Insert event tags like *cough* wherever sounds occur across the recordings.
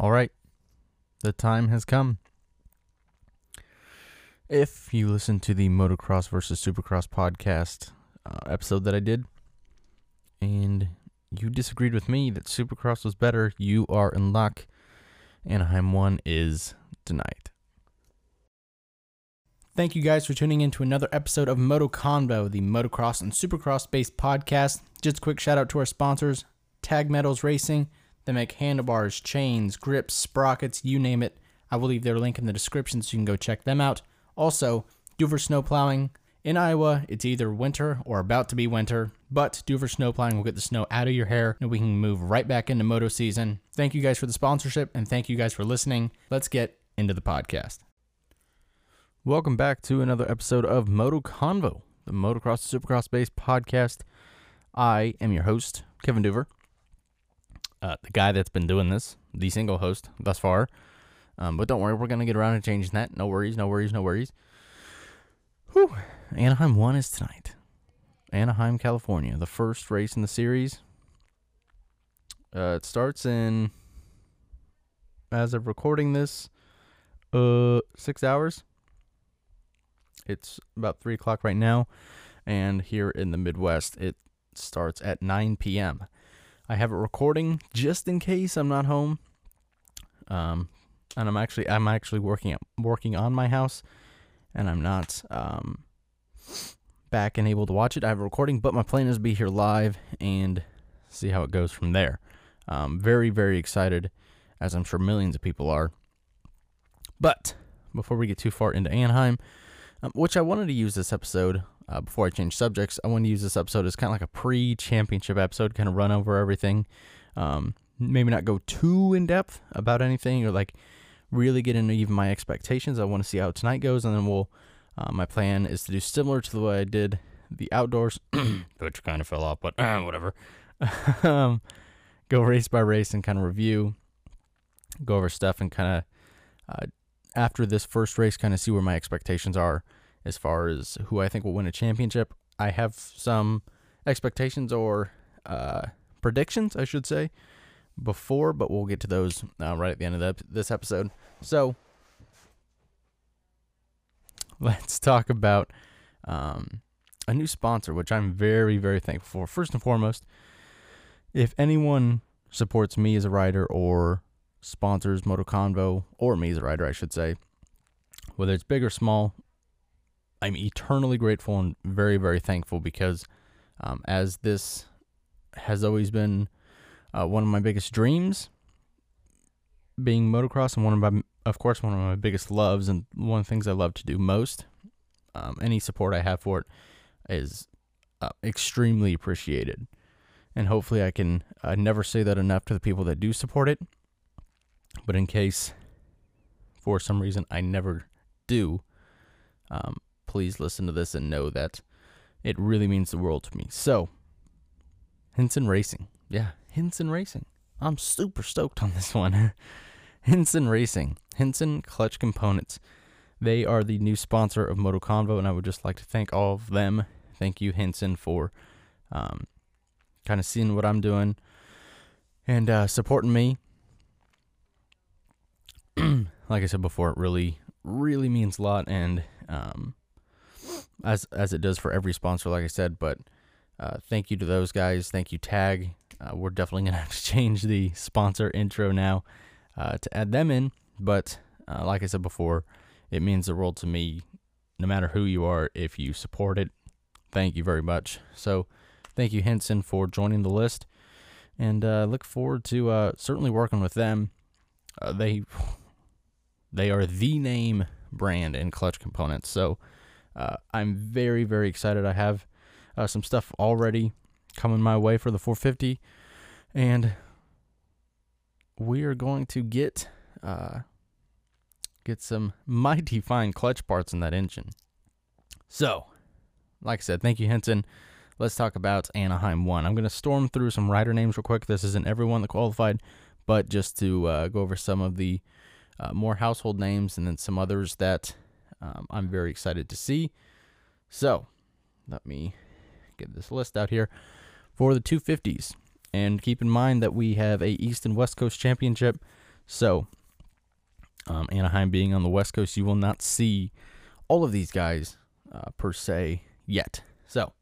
All right, the time has come. If you listen to the Motocross versus Supercross podcast uh, episode that I did, and you disagreed with me that Supercross was better, you are in luck. Anaheim 1 is tonight. Thank you guys for tuning in to another episode of Moto Convo, the motocross and supercross based podcast. Just a quick shout out to our sponsors, Tag Metals Racing. They make handlebars, chains, grips, sprockets, you name it. I will leave their link in the description so you can go check them out. Also, Duver Snow Plowing. In Iowa, it's either winter or about to be winter, but Duver Snow Plowing will get the snow out of your hair and we can move right back into moto season. Thank you guys for the sponsorship and thank you guys for listening. Let's get into the podcast. Welcome back to another episode of Moto Convo, the motocross supercross based podcast. I am your host, Kevin Duver, uh, the guy that's been doing this, the single host thus far. Um, but don't worry, we're to get around to changing that. No worries, no worries, no worries. Whew. Anaheim 1 is tonight. Anaheim, California, the first race in the series. Uh, it starts in, as of recording this, uh, six hours. It's about 3 o'clock right now. And here in the Midwest, it starts at 9 p.m. I have it recording just in case I'm not home. Um, and I'm actually I'm actually working working on my house, and I'm not um, back and able to watch it. I have a recording, but my plan is to be here live and see how it goes from there. Um, very very excited, as I'm sure millions of people are. But before we get too far into Anaheim, um, which I wanted to use this episode uh, before I change subjects, I want to use this episode as kind of like a pre-championship episode, kind of run over everything. Um, maybe not go too in depth about anything or like really get into even my expectations. I want to see how tonight goes, and then we'll. Uh, my plan is to do similar to the way I did the outdoors, *clears throat* which kind of fell off, but uh, *clears throat* whatever. *laughs* um, go race by race and kind of review, go over stuff, and kind of uh, after this first race, kind of see where my expectations are as far as who I think will win a championship. I have some expectations or uh, predictions, I should say, before, but we'll get to those uh, right at the end of the, this episode. So let's talk about um, a new sponsor, which I'm very, very thankful for. First and foremost, if anyone supports me as a writer or sponsors Moto Convo, or me as a writer, I should say, whether it's big or small, I'm eternally grateful and very, very thankful because um, as this has always been uh, one of my biggest dreams, being motocross, and one of my, of course, one of my biggest loves, and one of the things I love to do most. Um, any support I have for it is uh, extremely appreciated, and hopefully, I can uh, never say that enough to the people that do support it. But in case, for some reason, I never do, um, please listen to this and know that it really means the world to me. So, Hinson Racing, yeah, Hinson Racing. I'm super stoked on this one. *laughs* Hinson Racing, Hinson Clutch Components. They are the new sponsor of Moto Convo, and I would just like to thank all of them. Thank you, Hinson, for um, kind of seeing what I'm doing and uh, supporting me. *clears throat* like I said before, it really, really means a lot, and um, as as it does for every sponsor, like I said. But uh, thank you to those guys. Thank you, Tag. Uh, we're definitely *laughs* gonna have to change the sponsor intro now uh, to add them in. But uh, like I said before, it means the world to me, no matter who you are. If you support it, thank you very much. So, thank you, Hinson, for joining the list, and uh, look forward to uh, certainly working with them. They *sighs* they are the name brand in clutch components. So, uh, I'm very very excited. I have uh, some stuff already coming my way for the 450, and we are going to get uh, get some *laughs* mighty fine clutch parts in that engine. So, like I said, thank you, Hinson. Let's talk about Anaheim 1. I'm going to storm through some rider names real quick. This isn't everyone that qualified, but just to uh, go over some of the uh, more household names and then some others that um, I'm very excited to see. So, let me get this list out here for the 250s. And keep in mind that we have a East and West Coast Championship. So, um, Anaheim being on the West Coast, you will not see all of these guys uh, per se yet. So,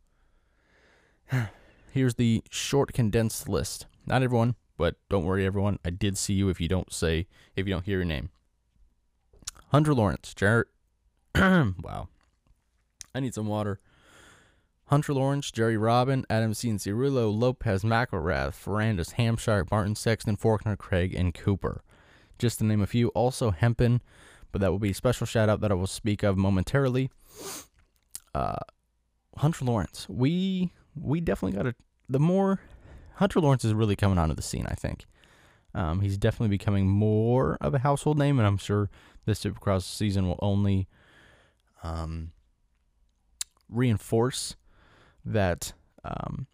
*sighs* here's the short condensed list. Not everyone, but don't worry, everyone. I did see you if you don't say, if you don't hear your name. Hunter Lawrence, Jared. *clears throat* wow. I need some water. Hunter Lawrence, Jerry Robin, Adam Cianciarulo, Lopez, McElrath, Ferrandis, Hampshire, Martin Sexton, Forkner, Craig, and Cooper. Just to name a few. Also Hempen, but that will be a special shout out that I will speak of momentarily. Uh, Hunter Lawrence. We we definitely got to the more Hunter Lawrence is really coming onto the scene. I think um, he's definitely becoming more of a household name, and I'm sure this Supercross season will only um, reinforce that um,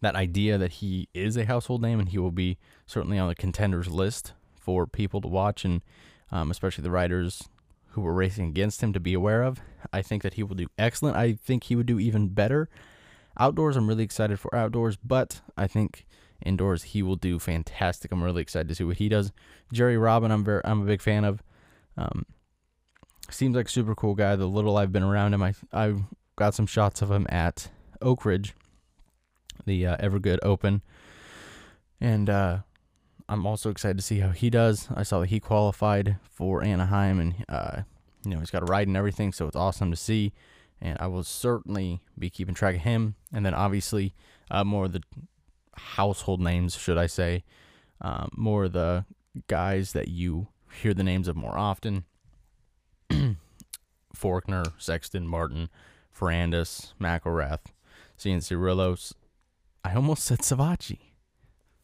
that idea that he is a household name and he will be certainly on the contenders list for people to watch and um, especially the riders who were racing against him to be aware of. I think that he will do excellent. I think he would do even better. Outdoors, I'm really excited for outdoors, but I think indoors he will do fantastic. I'm really excited to see what he does. Jerry Robin, I'm very, I'm a big fan of. Um, seems like super cool guy. The little I've been around him, I I've got some shots of him at Oak Ridge, the uh, Evergood Open, and uh, I'm also excited to see how he does. I saw that he qualified for Anaheim, and uh, you know he's got a ride and everything, so it's awesome to see. And I will certainly be keeping track of him. And then obviously uh, more of the household names, should I say, um, more of the guys that you hear the names of more often. *clears throat* Forkner, Sexton, Martin, Ferrandis, McElrath, Cianciarulo. I almost said Savatgy.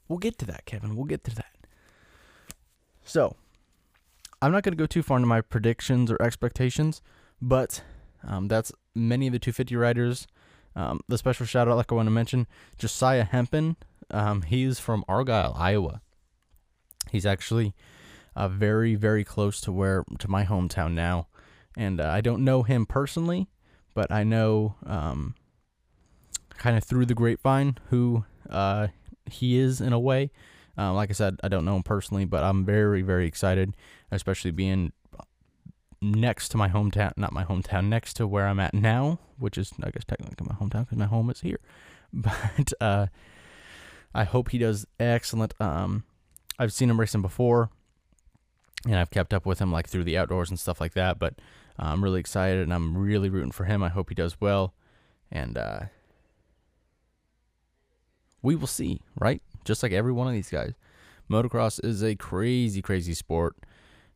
We'll get to that, Kevin. We'll get to that. So, I'm not going to go too far into my predictions or expectations, but um, that's many of the 250 riders. Um, the special shout out, like I want to mention, Josiah Hempen. Um, he's from Argyle, Iowa. He's actually uh, very, very close to where to my hometown now, and uh, I don't know him personally, but I know um, kind of through the grapevine who uh, he is in a way. Uh, like I said, I don't know him personally, but I'm very, very excited, especially being next to my hometown, not my hometown, next to where I'm at now, which is, I guess, technically my hometown because my home is here. *laughs* But uh, I hope he does excellent. Um, I've seen him racing before, and I've kept up with him like through the outdoors and stuff like that. But uh, I'm really excited, and I'm really rooting for him. I hope he does well, and uh, we will see, right? Just like every one of these guys. Motocross is a crazy, crazy sport,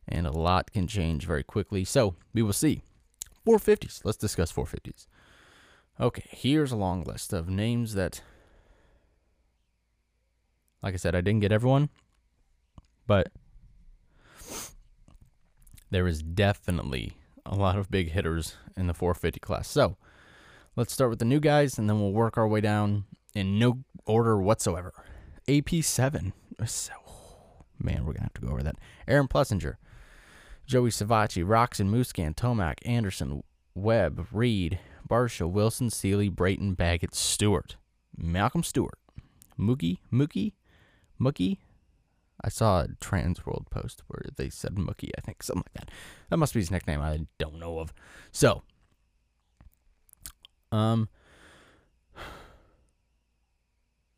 and a lot can change very quickly. So we will see. 450s. Let's discuss 450s. Okay, here's a long list of names that, like I said, I didn't get everyone, but there is definitely a lot of big hitters in the 450 class. So let's start with the new guys, and then we'll work our way down in no order whatsoever. AP7. So, man, we're going to have to go over that. Aaron Plessinger, Joey Savatgy, Roczen, Musquin, Tomac, Anderson, Webb, Reed, Barcia, Wilson, Seely, Brayton, Baggett, Stewart, Malcolm Stewart, Mookie, Mookie, Mookie. I saw a Trans World post where they said Mookie, I think, something like that. That must be his nickname. I don't know of. So, um,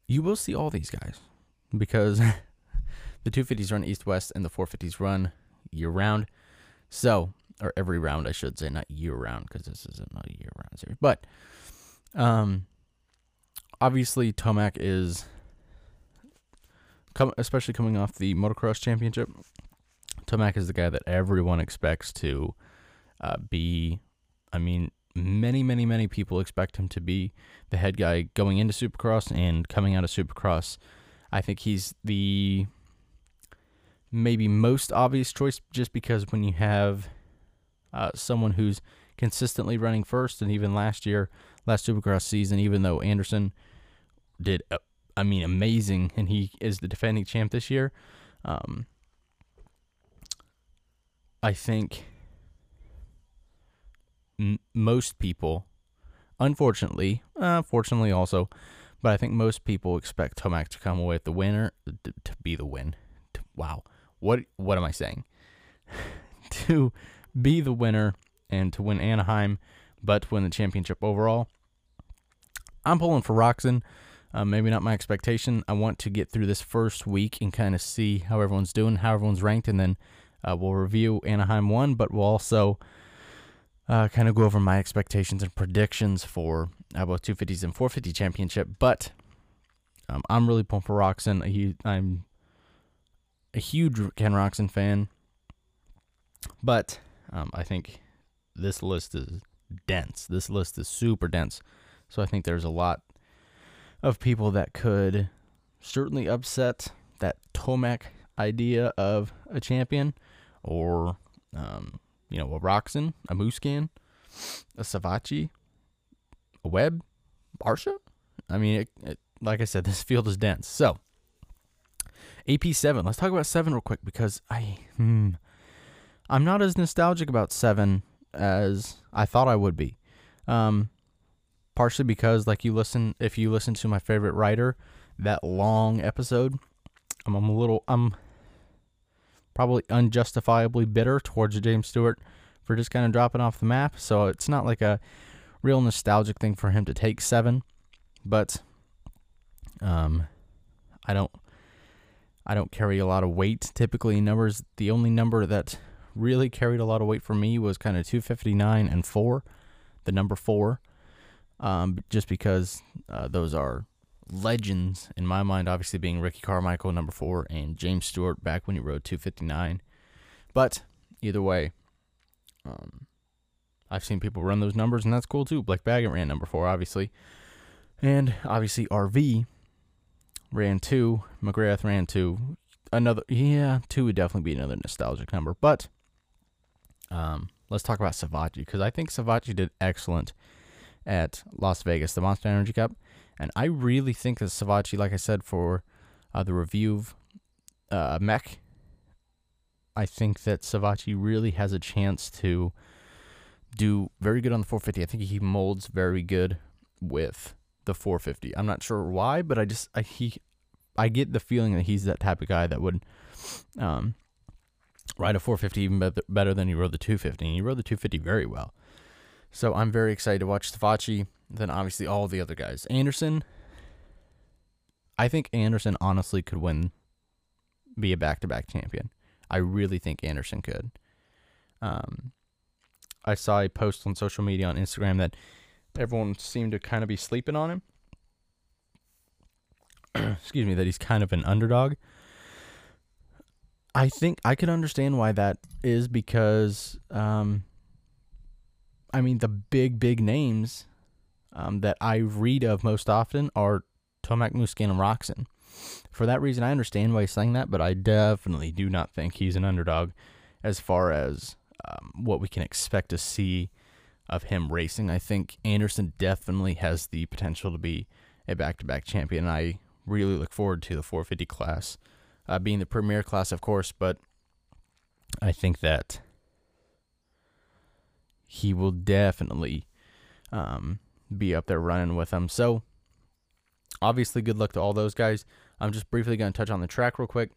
you will see all these guys because *laughs* the 250s run east west and the 450s run year round. So, or every round, I should say, not year round because this isn't a year round series. But, um, obviously, Tomac is, come, especially coming off the motocross championship. Tomac is the guy that everyone expects to uh, be. I mean, many, many, many people expect him to be the head guy going into Supercross and coming out of Supercross. I think he's the maybe most obvious choice just because when you have uh, someone who's consistently running first, and even last year, last Supercross season, even though Anderson did, uh, I mean, amazing, and he is the defending champ this year. Um, I think most people, unfortunately, uh, fortunately also, but I think most people expect Tomac to come away with the winner, to be the win. To, wow, what what am I saying? *sighs* to be the winner and to win Anaheim, but to win the championship overall. I'm pulling for Roczen. Uh, maybe not my expectation. I want to get through this first week and kind of see how everyone's doing, how everyone's ranked, and then uh, we'll review Anaheim 1, but we'll also uh, kind of go over my expectations and predictions for uh, both 250s and 450 championship. But um, I'm really pumped for. He, I'm a huge Ken Roczen fan, but um, I think this list is dense. This list is super dense. So I think there's a lot of people that could certainly upset that Tomac idea of a champion or, um, you know, a Roczen, a Musquin, a Savatgy, a Webb, Barcia. I mean, it, it, like I said, *laughs* this field is dense. So, AP7. Let's talk about 7 real quick because I, hmm, I'm not as nostalgic about 7 as I thought I would be. Um, partially because like you listen if you listen to my favorite writer that long episode I'm, I'm a little i'm probably unjustifiably bitter towards james stewart for just kind of dropping off the map. So it's not like a real nostalgic thing for him to take seven but um i don't i don't carry a lot of weight typically numbers. The only number that really carried a lot of weight for me was kind of 259 and 4 the number 4 um, just because uh, those are legends in my mind, obviously being Ricky Carmichael, number four, and James Stewart back when he rode 259. But either way, um, I've seen people run those numbers, and that's cool too. Blake Baggett ran number four, obviously. And obviously, RV ran two, McGrath ran two. Another, yeah, two would definitely be another nostalgic number. But um, let's talk about Savatgy because I think Savatgy did excellent at Las Vegas, the Monster Energy Cup. And I really think that Savatgy, like I said, for uh, the review of uh, Mech, I think that Savatgy really has a chance to do very good on the 450. I think he molds very good with the 450. I'm not sure why, but I just I, he I get the feeling that he's that type of guy that would um, ride a 450 even better, better than he rode the 250. And he rode the 250 very well. So I'm very excited to watch Savatgy. Then obviously all the other guys. Anderson. I think Anderson honestly could win, be a back-to-back champion. I really think Anderson could. Um, I saw a post on social media on Instagram that everyone seemed to kind of be sleeping on him. *clears throat* Excuse me, that he's kind of an underdog. I think I could understand why that is because um, I mean, the big, big names um, that I read of most often are Tomac Musquin and Roczen. For that reason, I understand why he's saying that, but I definitely do not think he's an underdog as far as um, what we can expect to see of him racing. I think Anderson definitely has the potential to be a back to back champion. I really look forward to the 450 class uh, being the premier class, of course, but I think that he will definitely um, be up there running with them. So, obviously, good luck to all those guys. I'm just briefly going to touch on the track real quick.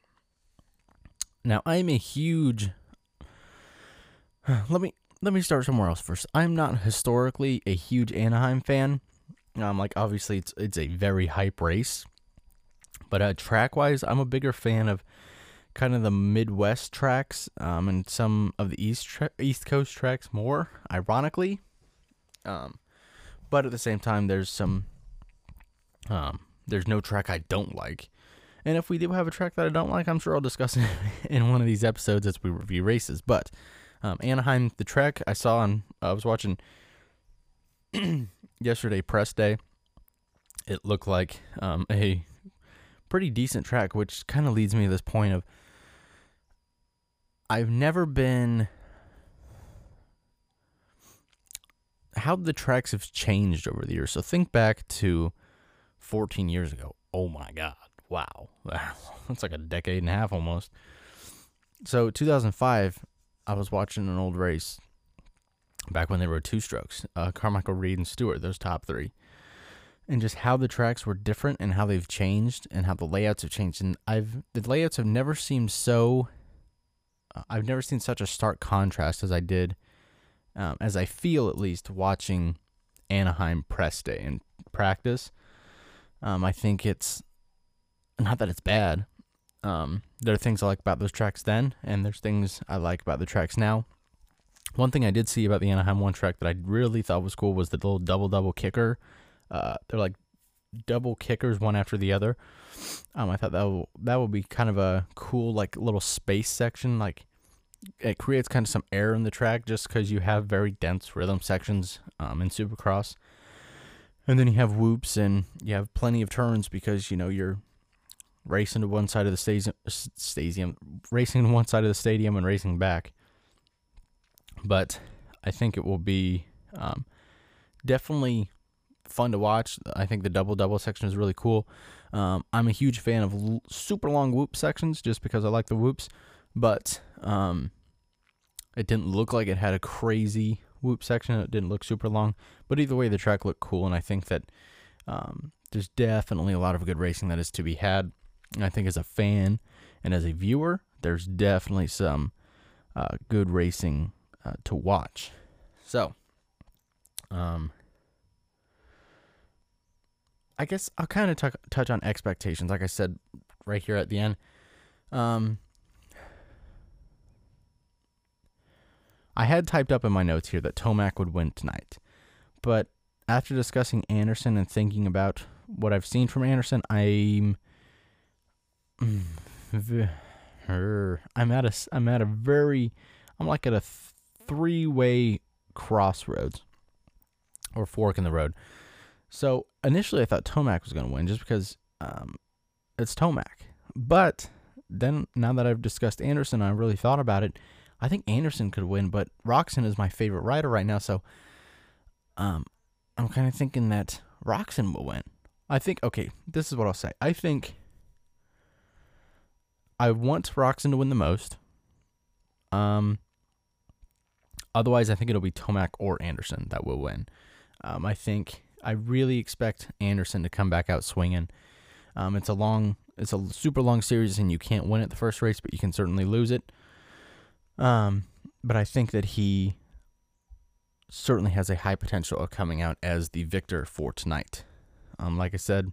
Now, I'm a huge. *sighs* Let me let me start somewhere else first. I'm not historically a huge Anaheim fan. Um, like obviously it's it's a very hype race, but uh, track wise, I'm a bigger fan of kind of the Midwest tracks um, and some of the East tra- East Coast tracks more, ironically. Um, but at the same time, there's some um, there's no track I don't like. And if we do have a track that I don't like, I'm sure I'll discuss it *laughs* in one of these episodes as we review races. But um, Anaheim, the track I saw on, I was watching *clears throat* yesterday press day. It looked like um, a pretty decent track, which kind of leads me to this point of I've never been. How the tracks have changed over the years. So think back to 14 years ago. Oh my God. Wow. *laughs* That's like a decade and a half almost. So 2005, I was watching an old race back when they were two strokes. Uh, Carmichael Reed and Stewart, those top three. And just how the tracks were different and how they've changed and how the layouts have changed. And I've the layouts have never seemed so I've never seen such a stark contrast as I did, um, as I feel at least watching Anaheim press day and practice. Um, I think it's not that it's bad. Um, there are things I like about those tracks then, and there's things I like about the tracks now. One thing I did see about the Anaheim one track that I really thought was cool was the little double double kicker. Uh, they're like double kickers one after the other. Um, I thought that that would be kind of a cool like little space section. Like it creates kind of some air in the track just because you have very dense rhythm sections um, in Supercross, and then you have whoops and you have plenty of turns because you know you're racing to one side of the stadium, stadium racing to one side of the stadium and racing back. But I think it will be um, definitely fun to watch. I think the double double section is really cool. Um, I'm a huge fan of l- super long whoop sections just because I like the whoops, but um, it didn't look like it had a crazy whoop section. It didn't look super long, but either way, the track looked cool, and I think that um, there's definitely a lot of good racing that is to be had. And I think as a fan and as a viewer, there's definitely some uh, good racing uh, to watch. So, um, I guess I'll kind of t- touch on expectations, like I said right here at the end. Um, I had typed up in my notes here that Tomac would win tonight, but after discussing Anderson and thinking about what I've seen from Anderson, I'm *laughs* I'm at a I'm at a very I'm like at a three way crossroads or fork in the road. So initially, I thought Tomac was going to win just because um, it's Tomac. But then, now that I've discussed Anderson, and I really thought about it. I think Anderson could win, but Roczen is my favorite rider right now. So um, I'm kind of thinking that Roczen will win. I think, okay, this is what I'll say. I think I want Roczen to win the most. Um, otherwise, I think it'll be Tomac or Anderson that will win. Um, I think I really expect Anderson to come back out swinging. Um, it's a long, it's a super long series, and you can't win it the first race, but you can certainly lose it. Um, but I think that he certainly has a high potential of coming out as the victor for tonight. Um, like I said,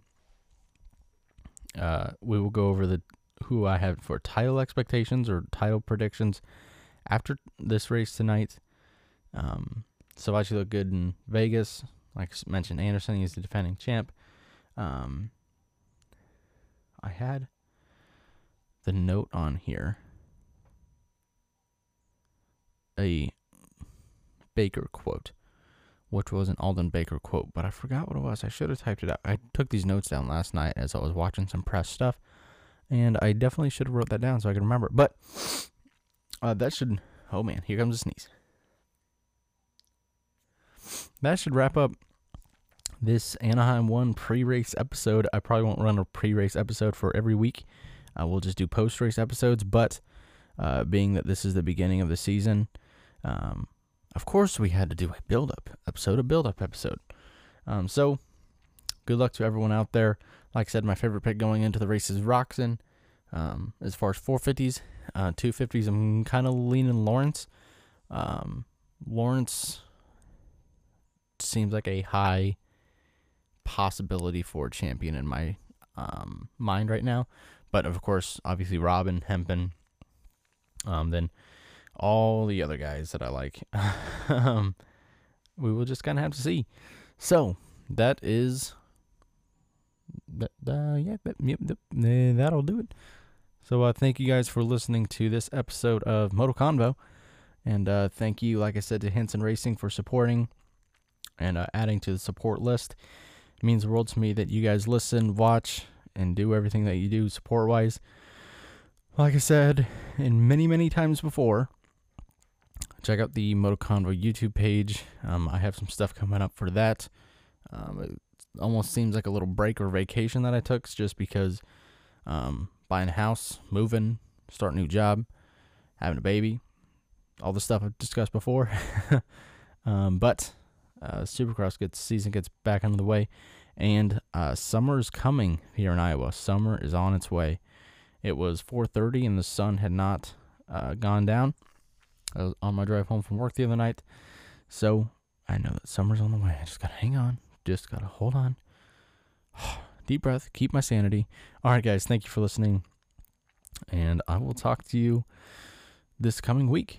uh, we will go over the who I have for title expectations or title predictions after this race tonight. Um, Savatgy looked good in Vegas. Like I mentioned, Anderson, he's the defending champ. Um, I had the note on here a Baker quote, which was an Aldon Baker quote, but I forgot what it was. I should have typed it out. I took these notes down last night as I was watching some press stuff, and I definitely should have wrote that down so I could remember. But uh, that should. Oh man, here comes a sneeze. That should wrap up this Anaheim 1 pre race episode. I probably won't run a pre race episode for every week. Uh, we'll just do post race episodes. But uh, being that this is the beginning of the season, um, of course we had to do a build up episode, a build up episode. Um, so good luck to everyone out there. Like I said, my favorite pick going into the race is Roczen. Um, as far as 450s, uh, 250s, I'm kind of leaning Lawrence. Um, Lawrence seems like a high possibility for champion in my um, mind right now. But of course, obviously Robin, Hempen, um, then all the other guys that I like. *laughs* um, we will just kind of have to see. So that is that. Uh, yeah, that, yep, that'll do it. So uh, thank you guys for listening to this episode of Moto Convo, and uh, thank you, like I said, to Hinson Racing for supporting and uh, adding to the support list. It means the world to me that you guys listen, watch, and do everything that you do support wise. Like I said, and many, many times before, check out the Moto Convo YouTube page. Um, I have some stuff coming up for that. Um, it almost seems like a little break or vacation that I took just because um, buying a house, moving, starting a new job, having a baby, all the stuff I've discussed before. *laughs* um, but uh, Supercross gets season gets back under the way, and uh, summer is coming here in Iowa. Summer is on its way. It was 4:30 and the sun had not uh, gone down. I was on my drive home from work the other night. So I know that summer's on the way. I just gotta hang on. Just gotta hold on. *sighs* Deep breath, keep my sanity. All right, guys, thank you for listening. And I will talk to you this coming week.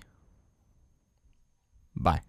Bye.